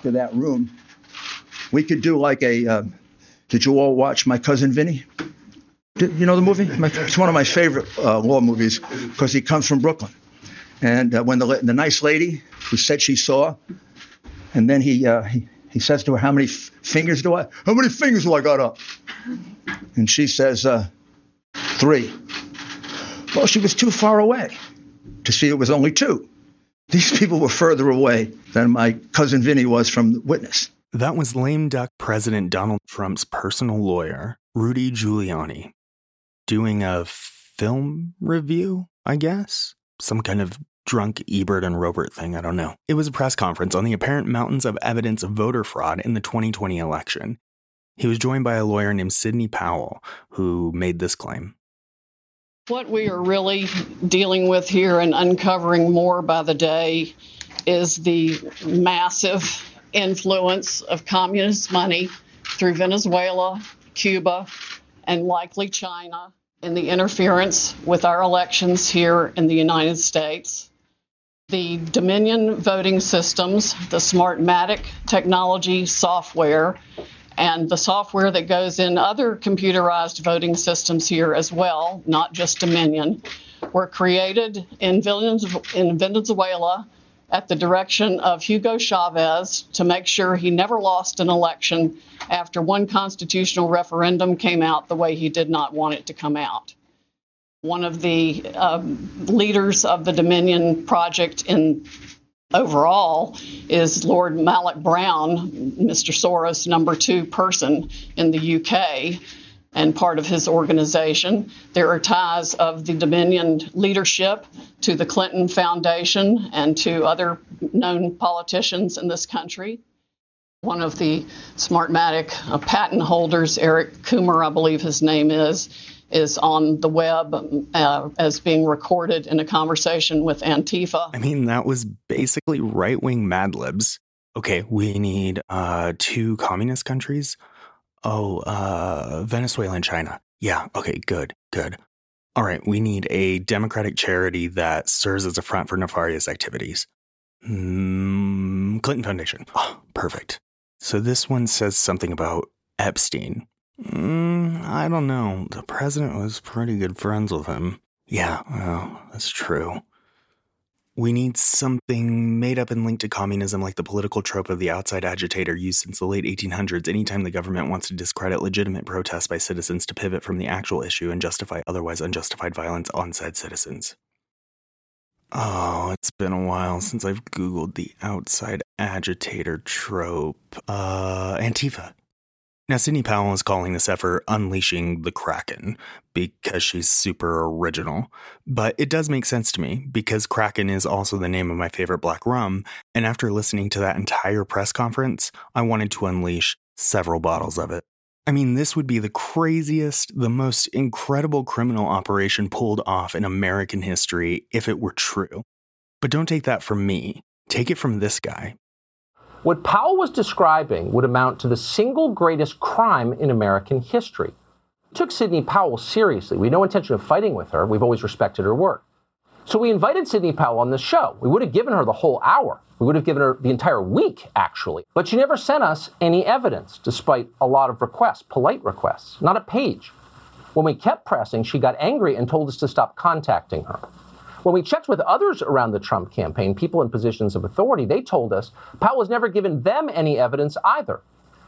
back of that room. We could do like a. Uh, did you all watch My Cousin Vinny? Did, you know the movie? My, it's one of my favorite uh, movies because he comes from Brooklyn. And uh, when the, the nice lady who said she saw, and then he, uh, he, he says to her, How many f- fingers do I? How many fingers do I got up? And she says, uh, Three. Well, she was too far away to see it was only two. These people were further away than my cousin Vinny was from the witness. That was lame duck President Donald Trump's personal lawyer, Rudy Giuliani, doing a film review, I guess? Some kind of drunk Ebert and Roeper thing, I don't know. It was a press conference on the apparent mountains of evidence of voter fraud in the 2020 election. He was joined by a lawyer named Sidney Powell, who made this claim. What we are really dealing with here and uncovering more by the day is the massive influence of communist money through Venezuela, Cuba, and likely China in the interference with our elections here in the United States. The Dominion voting systems, the Smartmatic technology software, and the software that goes in other computerized voting systems here as well, not just Dominion, were created in Venezuela at the direction of Hugo Chavez to make sure he never lost an election after one constitutional referendum came out the way he did not want it to come out. One of the um, leaders of the Dominion Project in overall is Lord Malloch Brown, Mr. Soros' number two person in the UK and part of his organization. There are ties of the Dominion leadership to the Clinton Foundation and to other known politicians in this country. One of the Smartmatic uh, patent holders, Eric Coomer, I believe his name is, is on the web uh, as being recorded in a conversation with Antifa. I mean, that was basically right wing Mad Libs. Okay, we need uh, two communist countries. Oh, uh, Venezuela and China. Yeah, okay, good, good. All right, we need a democratic charity that serves as a front for nefarious activities. Mm, Clinton Foundation. Oh, perfect. So this one says something about Epstein. Mm, I don't know. The president was pretty good friends with him. Yeah, well, that's true. We need something made up and linked to communism like the political trope of the outside agitator used since the late 1800s anytime the government wants to discredit legitimate protests by citizens to pivot from the actual issue and justify otherwise unjustified violence on said citizens. Oh, it's been a while since I've Googled the outside agitator trope. Uh, Antifa. Now, Sidney Powell is calling this effort Unleashing the Kraken because she's super original. But it does make sense to me because Kraken is also the name of my favorite black rum. And after listening to that entire press conference, I wanted to unleash several bottles of it. I mean, this would be the craziest, the most incredible criminal operation pulled off in American history if it were true. But don't take that from me. Take it from this guy. What Powell was describing would amount to the single greatest crime in American history. We took Sidney Powell seriously. We had no intention of fighting with her. We've always respected her work. So we invited Sidney Powell on the show. We would have given her the whole hour. We would have given her the entire week, actually. But she never sent us any evidence, despite a lot of requests, polite requests, not a page. When we kept pressing, she got angry and told us to stop contacting her. When we checked with others around the Trump campaign, people in positions of authority, they told us Powell has never given them any evidence either,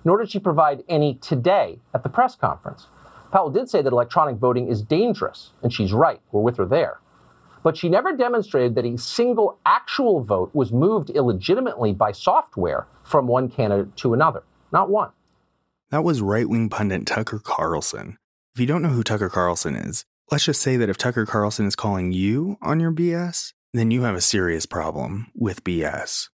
nor did she provide any today at the press conference. Powell did say that electronic voting is dangerous, and she's right. We're with her there. But she never demonstrated that a single actual vote was moved illegitimately by software from one candidate to another. Not one. That was right wing pundit Tucker Carlson. If you don't know who Tucker Carlson is, Let's just say that if Tucker Carlson is calling you on your BS, then you have a serious problem with BS.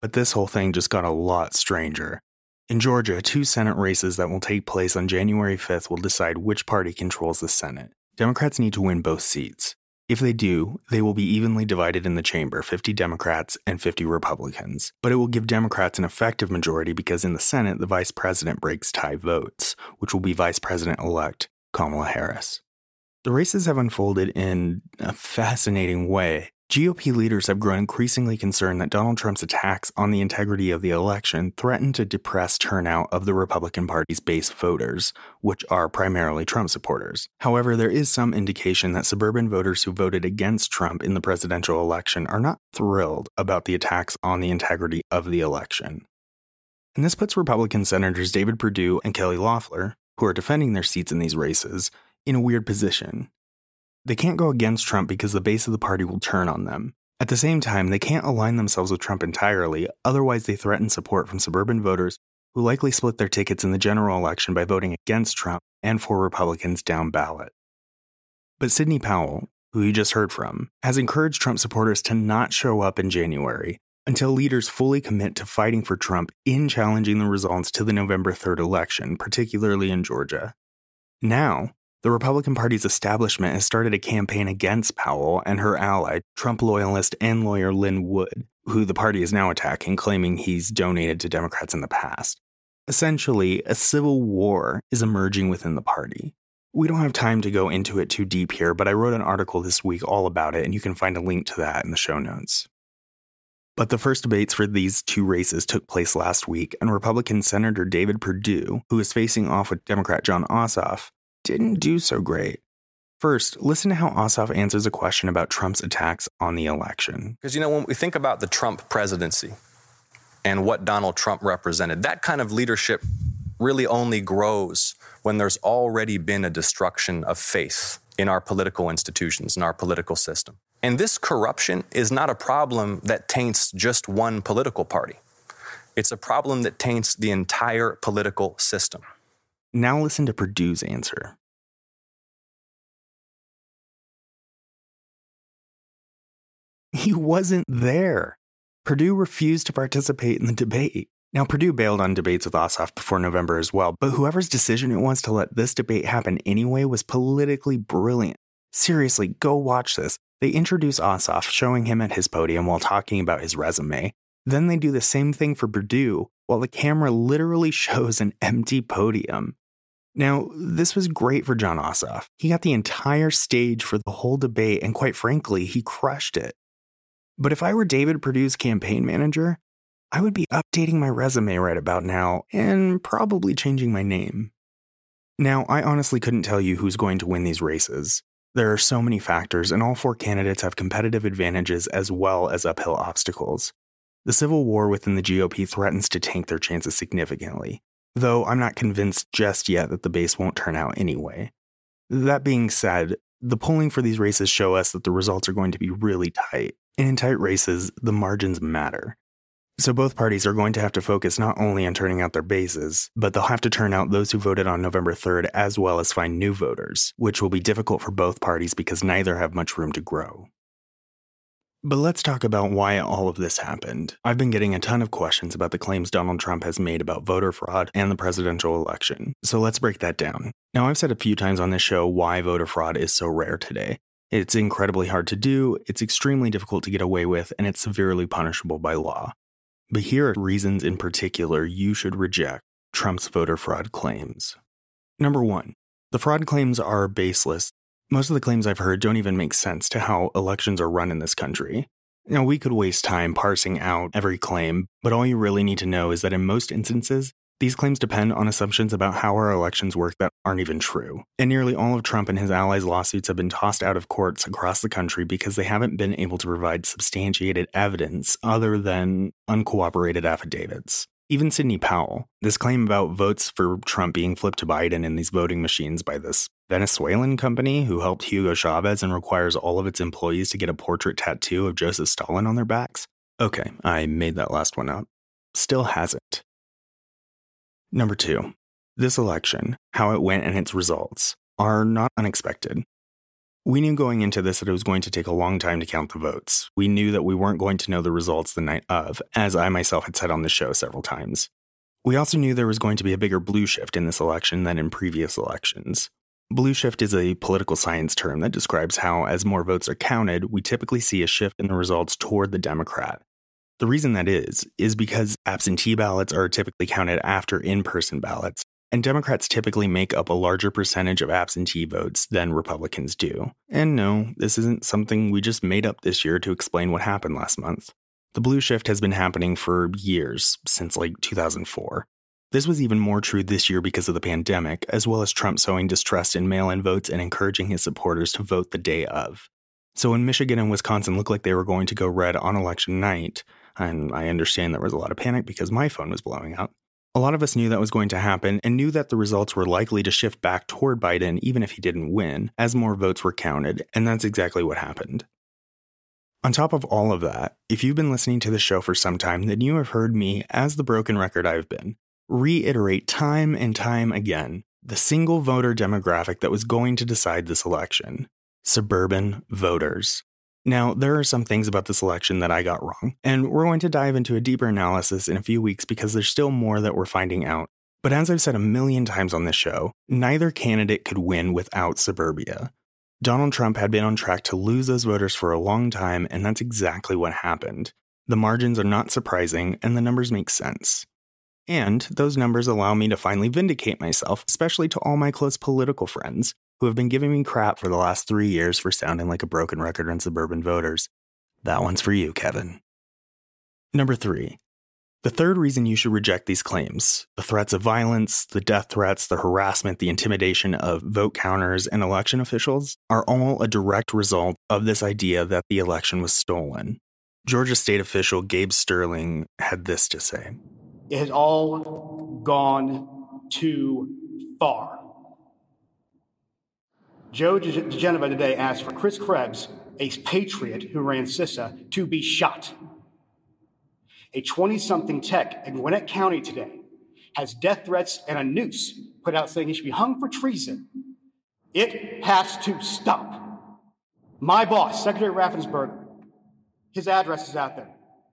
But this whole thing just got a lot stranger. In Georgia, two Senate races that will take place on January 5th will decide which party controls the Senate. Democrats need to win both seats. If they do, they will be evenly divided in the chamber 50 Democrats and 50 Republicans. But it will give Democrats an effective majority because in the Senate, the vice president breaks tie votes, which will be Vice President elect Kamala Harris. The races have unfolded in a fascinating way. GOP leaders have grown increasingly concerned that Donald Trump's attacks on the integrity of the election threaten to depress turnout of the Republican Party's base voters, which are primarily Trump supporters. However, there is some indication that suburban voters who voted against Trump in the presidential election are not thrilled about the attacks on the integrity of the election. And this puts Republican Senators David Perdue and Kelly Loeffler, who are defending their seats in these races, in a weird position. They can't go against Trump because the base of the party will turn on them. At the same time, they can't align themselves with Trump entirely, otherwise, they threaten support from suburban voters who likely split their tickets in the general election by voting against Trump and for Republicans down ballot. But Sidney Powell, who you just heard from, has encouraged Trump supporters to not show up in January until leaders fully commit to fighting for Trump in challenging the results to the November 3rd election, particularly in Georgia. Now, the Republican Party's establishment has started a campaign against Powell and her ally, Trump loyalist and lawyer Lin Wood, who the party is now attacking, claiming he's donated to Democrats in the past. Essentially, a civil war is emerging within the party. We don't have time to go into it too deep here, but I wrote an article this week all about it, and you can find a link to that in the show notes. But the first debates for these two races took place last week, and Republican Senator David Perdue, who is facing off with Democrat Jon Ossoff, didn't do so great. First, listen to how Ossoff answers a question about Trump's attacks on the election. Because, you know, when we think about the Trump presidency and what Donald Trump represented, that kind of leadership really only grows when there's already been a destruction of faith in our political institutions, in our political system. And this corruption is not a problem that taints just one political party. It's a problem that taints the entire political system. Now listen to Perdue's answer. He wasn't there. Perdue refused to participate in the debate. Now, Perdue bailed on debates with Ossoff before November as well, but whoever's decision it was to let this debate happen anyway was politically brilliant. Seriously, go watch this. They introduce Ossoff, showing him at his podium while talking about his resume. Then they do the same thing for Perdue, while the camera literally shows an empty podium. Now, this was great for Jon Ossoff. He got the entire stage for the whole debate, and quite frankly, he crushed it. But if I were David Perdue's campaign manager, I would be updating my resume right about now and probably changing my name. Now, I honestly couldn't tell you who's going to win these races. There are so many factors, and all four candidates have competitive advantages as well as uphill obstacles. The civil war within the GOP threatens to tank their chances significantly, though I'm not convinced just yet that the base won't turn out anyway. That being said, the polling for these races show us that the results are going to be really tight, and in tight races, the margins matter. So both parties are going to have to focus not only on turning out their bases, but they'll have to turn out those who voted on November 3rd as well as find new voters, which will be difficult for both parties because neither have much room to grow. But let's talk about why all of this happened. I've been getting a ton of questions about the claims Donald Trump has made about voter fraud and the presidential election. So let's break that down. Now, I've said a few times on this show why voter fraud is so rare today. It's incredibly hard to do, it's extremely difficult to get away with, and it's severely punishable by law. But here are reasons in particular you should reject Trump's voter fraud claims. Number one, the fraud claims are baseless most of the claims I've heard don't even make sense to how elections are run in this country. Now, we could waste time parsing out every claim, but all you really need to know is that in most instances, these claims depend on assumptions about how our elections work that aren't even true. And nearly all of Trump and his allies' lawsuits have been tossed out of courts across the country because they haven't been able to provide substantiated evidence other than uncooperated affidavits. Even Sidney Powell, this claim about votes for Trump being flipped to Biden in these voting machines by this Venezuelan company who helped Hugo Chavez and requires all of its employees to get a portrait tattoo of Joseph Stalin on their backs. Okay, I made that last one up. Still hasn't. Number two, this election, how it went and its results, are not unexpected. We knew going into this that it was going to take a long time to count the votes. We knew that we weren't going to know the results the night of, as I myself had said on the show several times. We also knew there was going to be a bigger blue shift in this election than in previous elections. Blue shift is a political science term that describes how, as more votes are counted, we typically see a shift in the results toward the Democrat. The reason that is, is because absentee ballots are typically counted after in person ballots, and Democrats typically make up a larger percentage of absentee votes than Republicans do. And no, this isn't something we just made up this year to explain what happened last month. The blue shift has been happening for years, since like 2004. This was even more true this year because of the pandemic, as well as Trump sowing distrust in mail in votes and encouraging his supporters to vote the day of. So when Michigan and Wisconsin looked like they were going to go red on election night, and I understand there was a lot of panic because my phone was blowing up, a lot of us knew that was going to happen and knew that the results were likely to shift back toward Biden even if he didn't win, as more votes were counted, and that's exactly what happened. On top of all of that, if you've been listening to the show for some time, then you have heard me, as the broken record I've been, reiterate time and time again the single voter demographic that was going to decide this election suburban voters. Now, there are some things about this election that I got wrong, and we're going to dive into a deeper analysis in a few weeks because there's still more that we're finding out. But as I've said a million times on this show, neither candidate could win without suburbia. Donald Trump had been on track to lose those voters for a long time, and that's exactly what happened. The margins are not surprising, and the numbers make sense. And those numbers allow me to finally vindicate myself, especially to all my close political friends who have been giving me crap for the last three years for sounding like a broken record on suburban voters. That one's for you, Kevin. Number three, the third reason you should reject these claims the threats of violence, the death threats, the harassment, the intimidation of vote counters and election officials are all a direct result of this idea that the election was stolen. Georgia state official Gabe Sterling had this to say it has all gone too far. Joe diGenova today asked for Chris Krebs, a patriot who ran CISA, to be shot. A 20 something tech in Gwinnett County today has death threats and a noose put out saying he should be hung for treason. It has to stop. My boss, Secretary Raffensperger, his address is out there.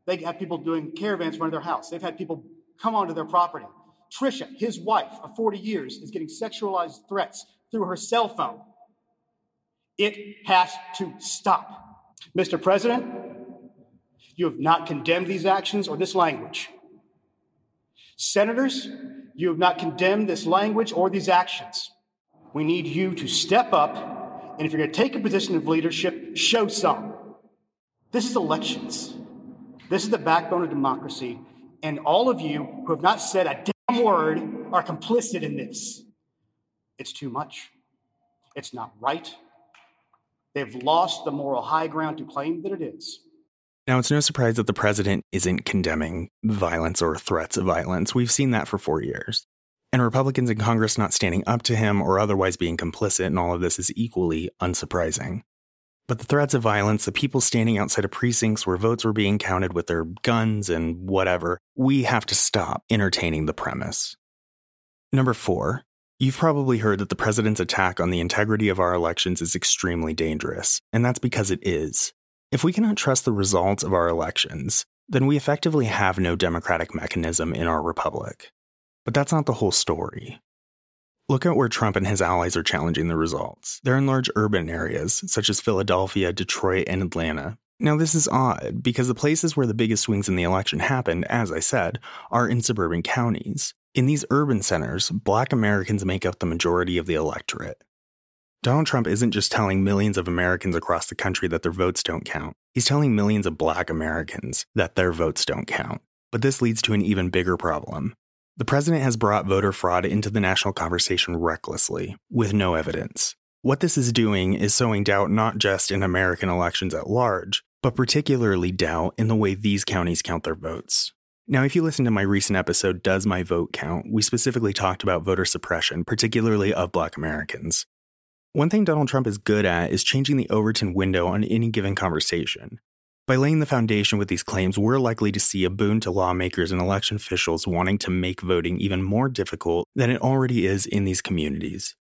They have people doing caravans in front of their house. They've had people come onto their property. Tricia, his wife of 40 years, is getting sexualized threats through her cell phone. It has to stop. Mr. President, you have not condemned these actions or this language. Senators, you have not condemned this language or these actions. We need you to step up, and if you're going to take a position of leadership, show some. This is elections. This is the backbone of democracy, and all of you who have not said a damn word are complicit in this. It's too much. It's not right. They've lost the moral high ground to claim that it is. Now, it's no surprise that the president isn't condemning violence or threats of violence. We've seen that for four years. And Republicans in Congress not standing up to him or otherwise being complicit in all of this is equally unsurprising. But the threats of violence, the people standing outside of precincts where votes were being counted with their guns and whatever, we have to stop entertaining the premise. Number four, you've probably heard that the president's attack on the integrity of our elections is extremely dangerous, and that's because it is. If we cannot trust the results of our elections, then we effectively have no democratic mechanism in our republic. But that's not the whole story. Look at where Trump and his allies are challenging the results. They're in large urban areas, such as Philadelphia, Detroit, and Atlanta. Now, this is odd because the places where the biggest swings in the election happened, as I said, are in suburban counties. In these urban centers, black Americans make up the majority of the electorate. Donald Trump isn't just telling millions of Americans across the country that their votes don't count. He's telling millions of black Americans that their votes don't count. But this leads to an even bigger problem. The president has brought voter fraud into the national conversation recklessly, with no evidence. What this is doing is sowing doubt not just in American elections at large, but particularly doubt in the way these counties count their votes. Now, if you listen to my recent episode, Does My Vote Count? we specifically talked about voter suppression, particularly of Black Americans. One thing Donald Trump is good at is changing the Overton window on any given conversation. By laying the foundation with these claims, we're likely to see a boon to lawmakers and election officials wanting to make voting even more difficult than it already is in these communities.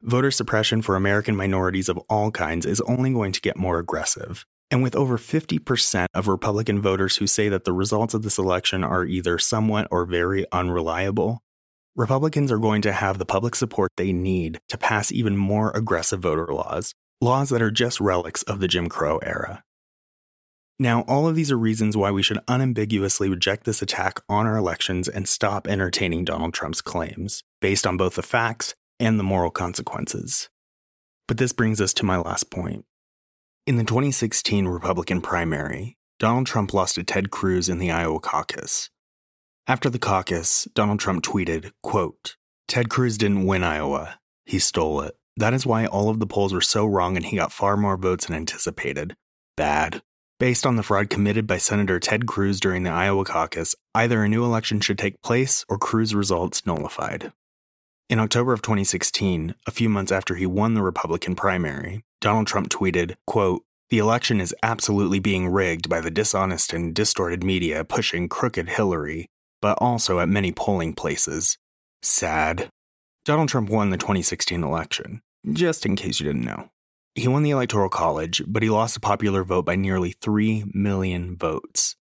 Voter suppression for American minorities of all kinds is only going to get more aggressive. And with over 50% of Republican voters who say that the results of this election are either somewhat or very unreliable, Republicans are going to have the public support they need to pass even more aggressive voter laws, laws that are just relics of the Jim Crow era. Now, all of these are reasons why we should unambiguously reject this attack on our elections and stop entertaining Donald Trump's claims, based on both the facts and the moral consequences. But this brings us to my last point. In the 2016 Republican primary, Donald Trump lost to Ted Cruz in the Iowa caucus. After the caucus, Donald Trump tweeted, quote, Ted Cruz didn't win Iowa. He stole it. That is why all of the polls were so wrong and he got far more votes than anticipated. Bad. Based on the fraud committed by Senator Ted Cruz during the Iowa caucus, either a new election should take place or Cruz results nullified. In October of 2016, a few months after he won the Republican primary, Donald Trump tweeted, quote, the election is absolutely being rigged by the dishonest and distorted media pushing crooked Hillary, but also at many polling places. Sad. Donald Trump won the 2016 election, just in case you didn't know. He won the Electoral College, but he lost the popular vote by nearly 3 million votes.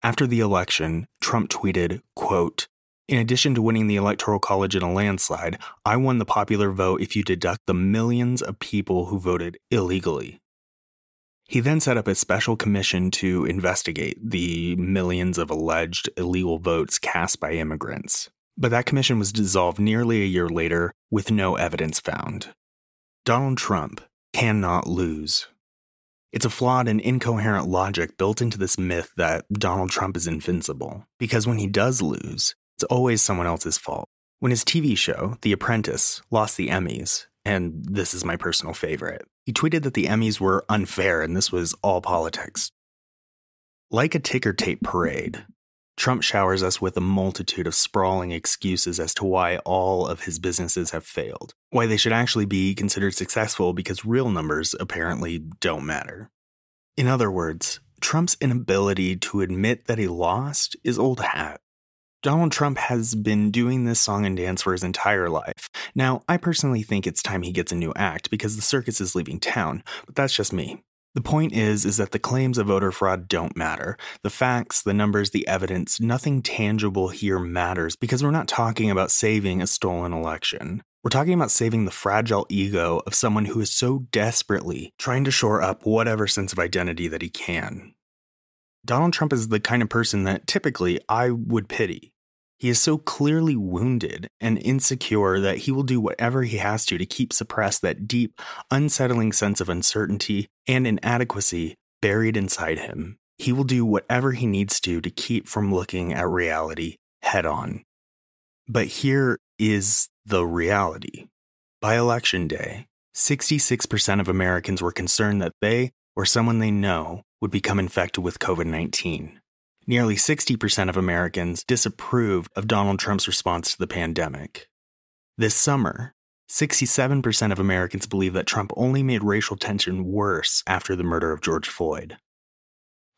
After the election, Trump tweeted, quote, in addition to winning the Electoral College in a landslide, I won the popular vote if you deduct the millions of people who voted illegally. He then set up a special commission to investigate the millions of alleged illegal votes cast by immigrants. But that commission was dissolved nearly a year later with no evidence found. Donald Trump, cannot lose. It's a flawed and incoherent logic built into this myth that Donald Trump is invincible, because when he does lose, it's always someone else's fault. When his TV show, The Apprentice, lost the Emmys, and this is my personal favorite, he tweeted that the Emmys were unfair and this was all politics. Like a ticker tape parade, Trump showers us with a multitude of sprawling excuses as to why all of his businesses have failed, why they should actually be considered successful because real numbers apparently don't matter. In other words, Trump's inability to admit that he lost is old hat. Donald Trump has been doing this song and dance for his entire life. Now, I personally think it's time he gets a new act because the circus is leaving town, but that's just me. The point is is that the claims of voter fraud don't matter. The facts, the numbers, the evidence, nothing tangible here matters because we're not talking about saving a stolen election. We're talking about saving the fragile ego of someone who is so desperately trying to shore up whatever sense of identity that he can. Donald Trump is the kind of person that typically I would pity. He is so clearly wounded and insecure that he will do whatever he has to to keep suppressed that deep, unsettling sense of uncertainty and inadequacy buried inside him. He will do whatever he needs to to keep from looking at reality head on. But here is the reality. By election day, 66% of Americans were concerned that they or someone they know would become infected with COVID 19 nearly 60% of Americans disapproved of Donald Trump's response to the pandemic. This summer, 67% of Americans believe that Trump only made racial tension worse after the murder of George Floyd.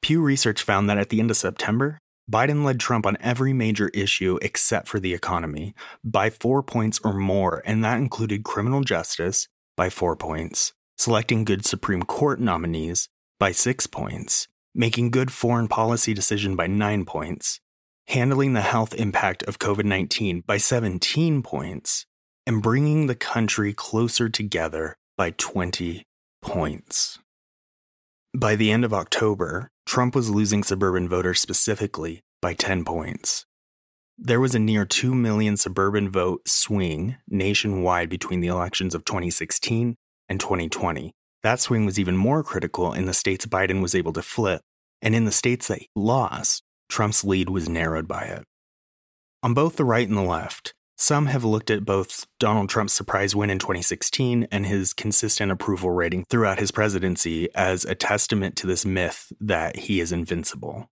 Pew Research found that at the end of September, Biden led Trump on every major issue except for the economy by four points or more, and that included criminal justice by four points, selecting good Supreme Court nominees by six points, making good foreign policy decision by 9 points, handling the health impact of COVID 19 by 17 points, and bringing the country closer together by 20 points. By the end of October, Trump was losing suburban voters specifically by 10 points. There was a near 2 million suburban vote swing nationwide between the elections of 2016 and 2020, that swing was even more critical in the states Biden was able to flip, and in the states that he lost, Trump's lead was narrowed by it. On both the right and the left, some have looked at both Donald Trump's surprise win in 2016 and his consistent approval rating throughout his presidency as a testament to this myth that he is invincible.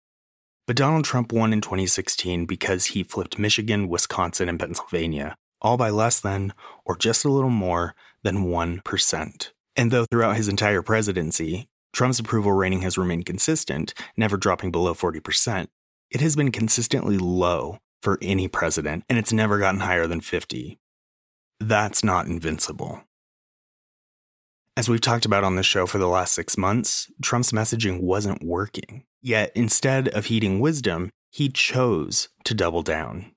But Donald Trump won in 2016 because he flipped Michigan, Wisconsin, and Pennsylvania, all by less than, or just a little more than 1%. And though throughout his entire presidency, Trump's approval rating has remained consistent, never dropping below 40%, it has been consistently low for any president, and it's never gotten higher than 50. That's not invincible. As we've talked about on the show for the last six months, Trump's messaging wasn't working. Yet, instead of heeding wisdom, he chose to double down.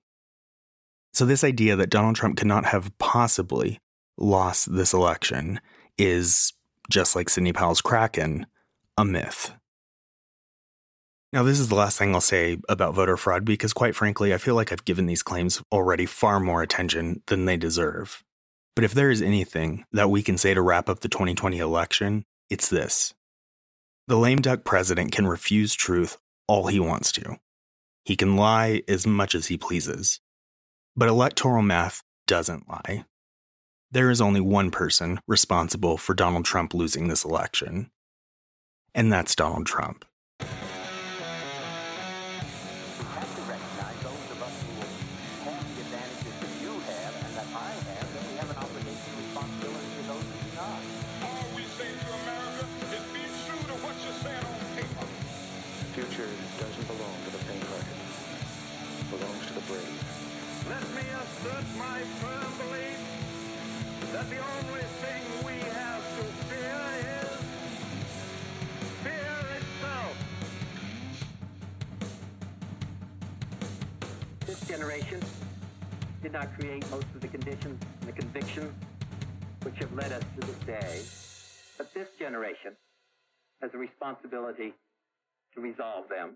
So, this idea that Donald Trump could not have possibly lost this election is, just like Sidney Powell's Kraken, a myth. Now, this is the last thing I'll say about voter fraud because, quite frankly, I feel like I've given these claims already far more attention than they deserve. But if there is anything that we can say to wrap up the 2020 election, it's this the lame duck president can refuse truth all he wants to. He can lie as much as he pleases. But electoral math doesn't lie. There is only one person responsible for Donald Trump losing this election, and that's Donald Trump. future doesn't belong to the faint-hearted. It belongs to the brave. Let me assert my firm belief that the only thing we have to fear is fear itself. This generation did not create most of the conditions and the convictions which have led us to this day. But this generation has a responsibility to resolve them.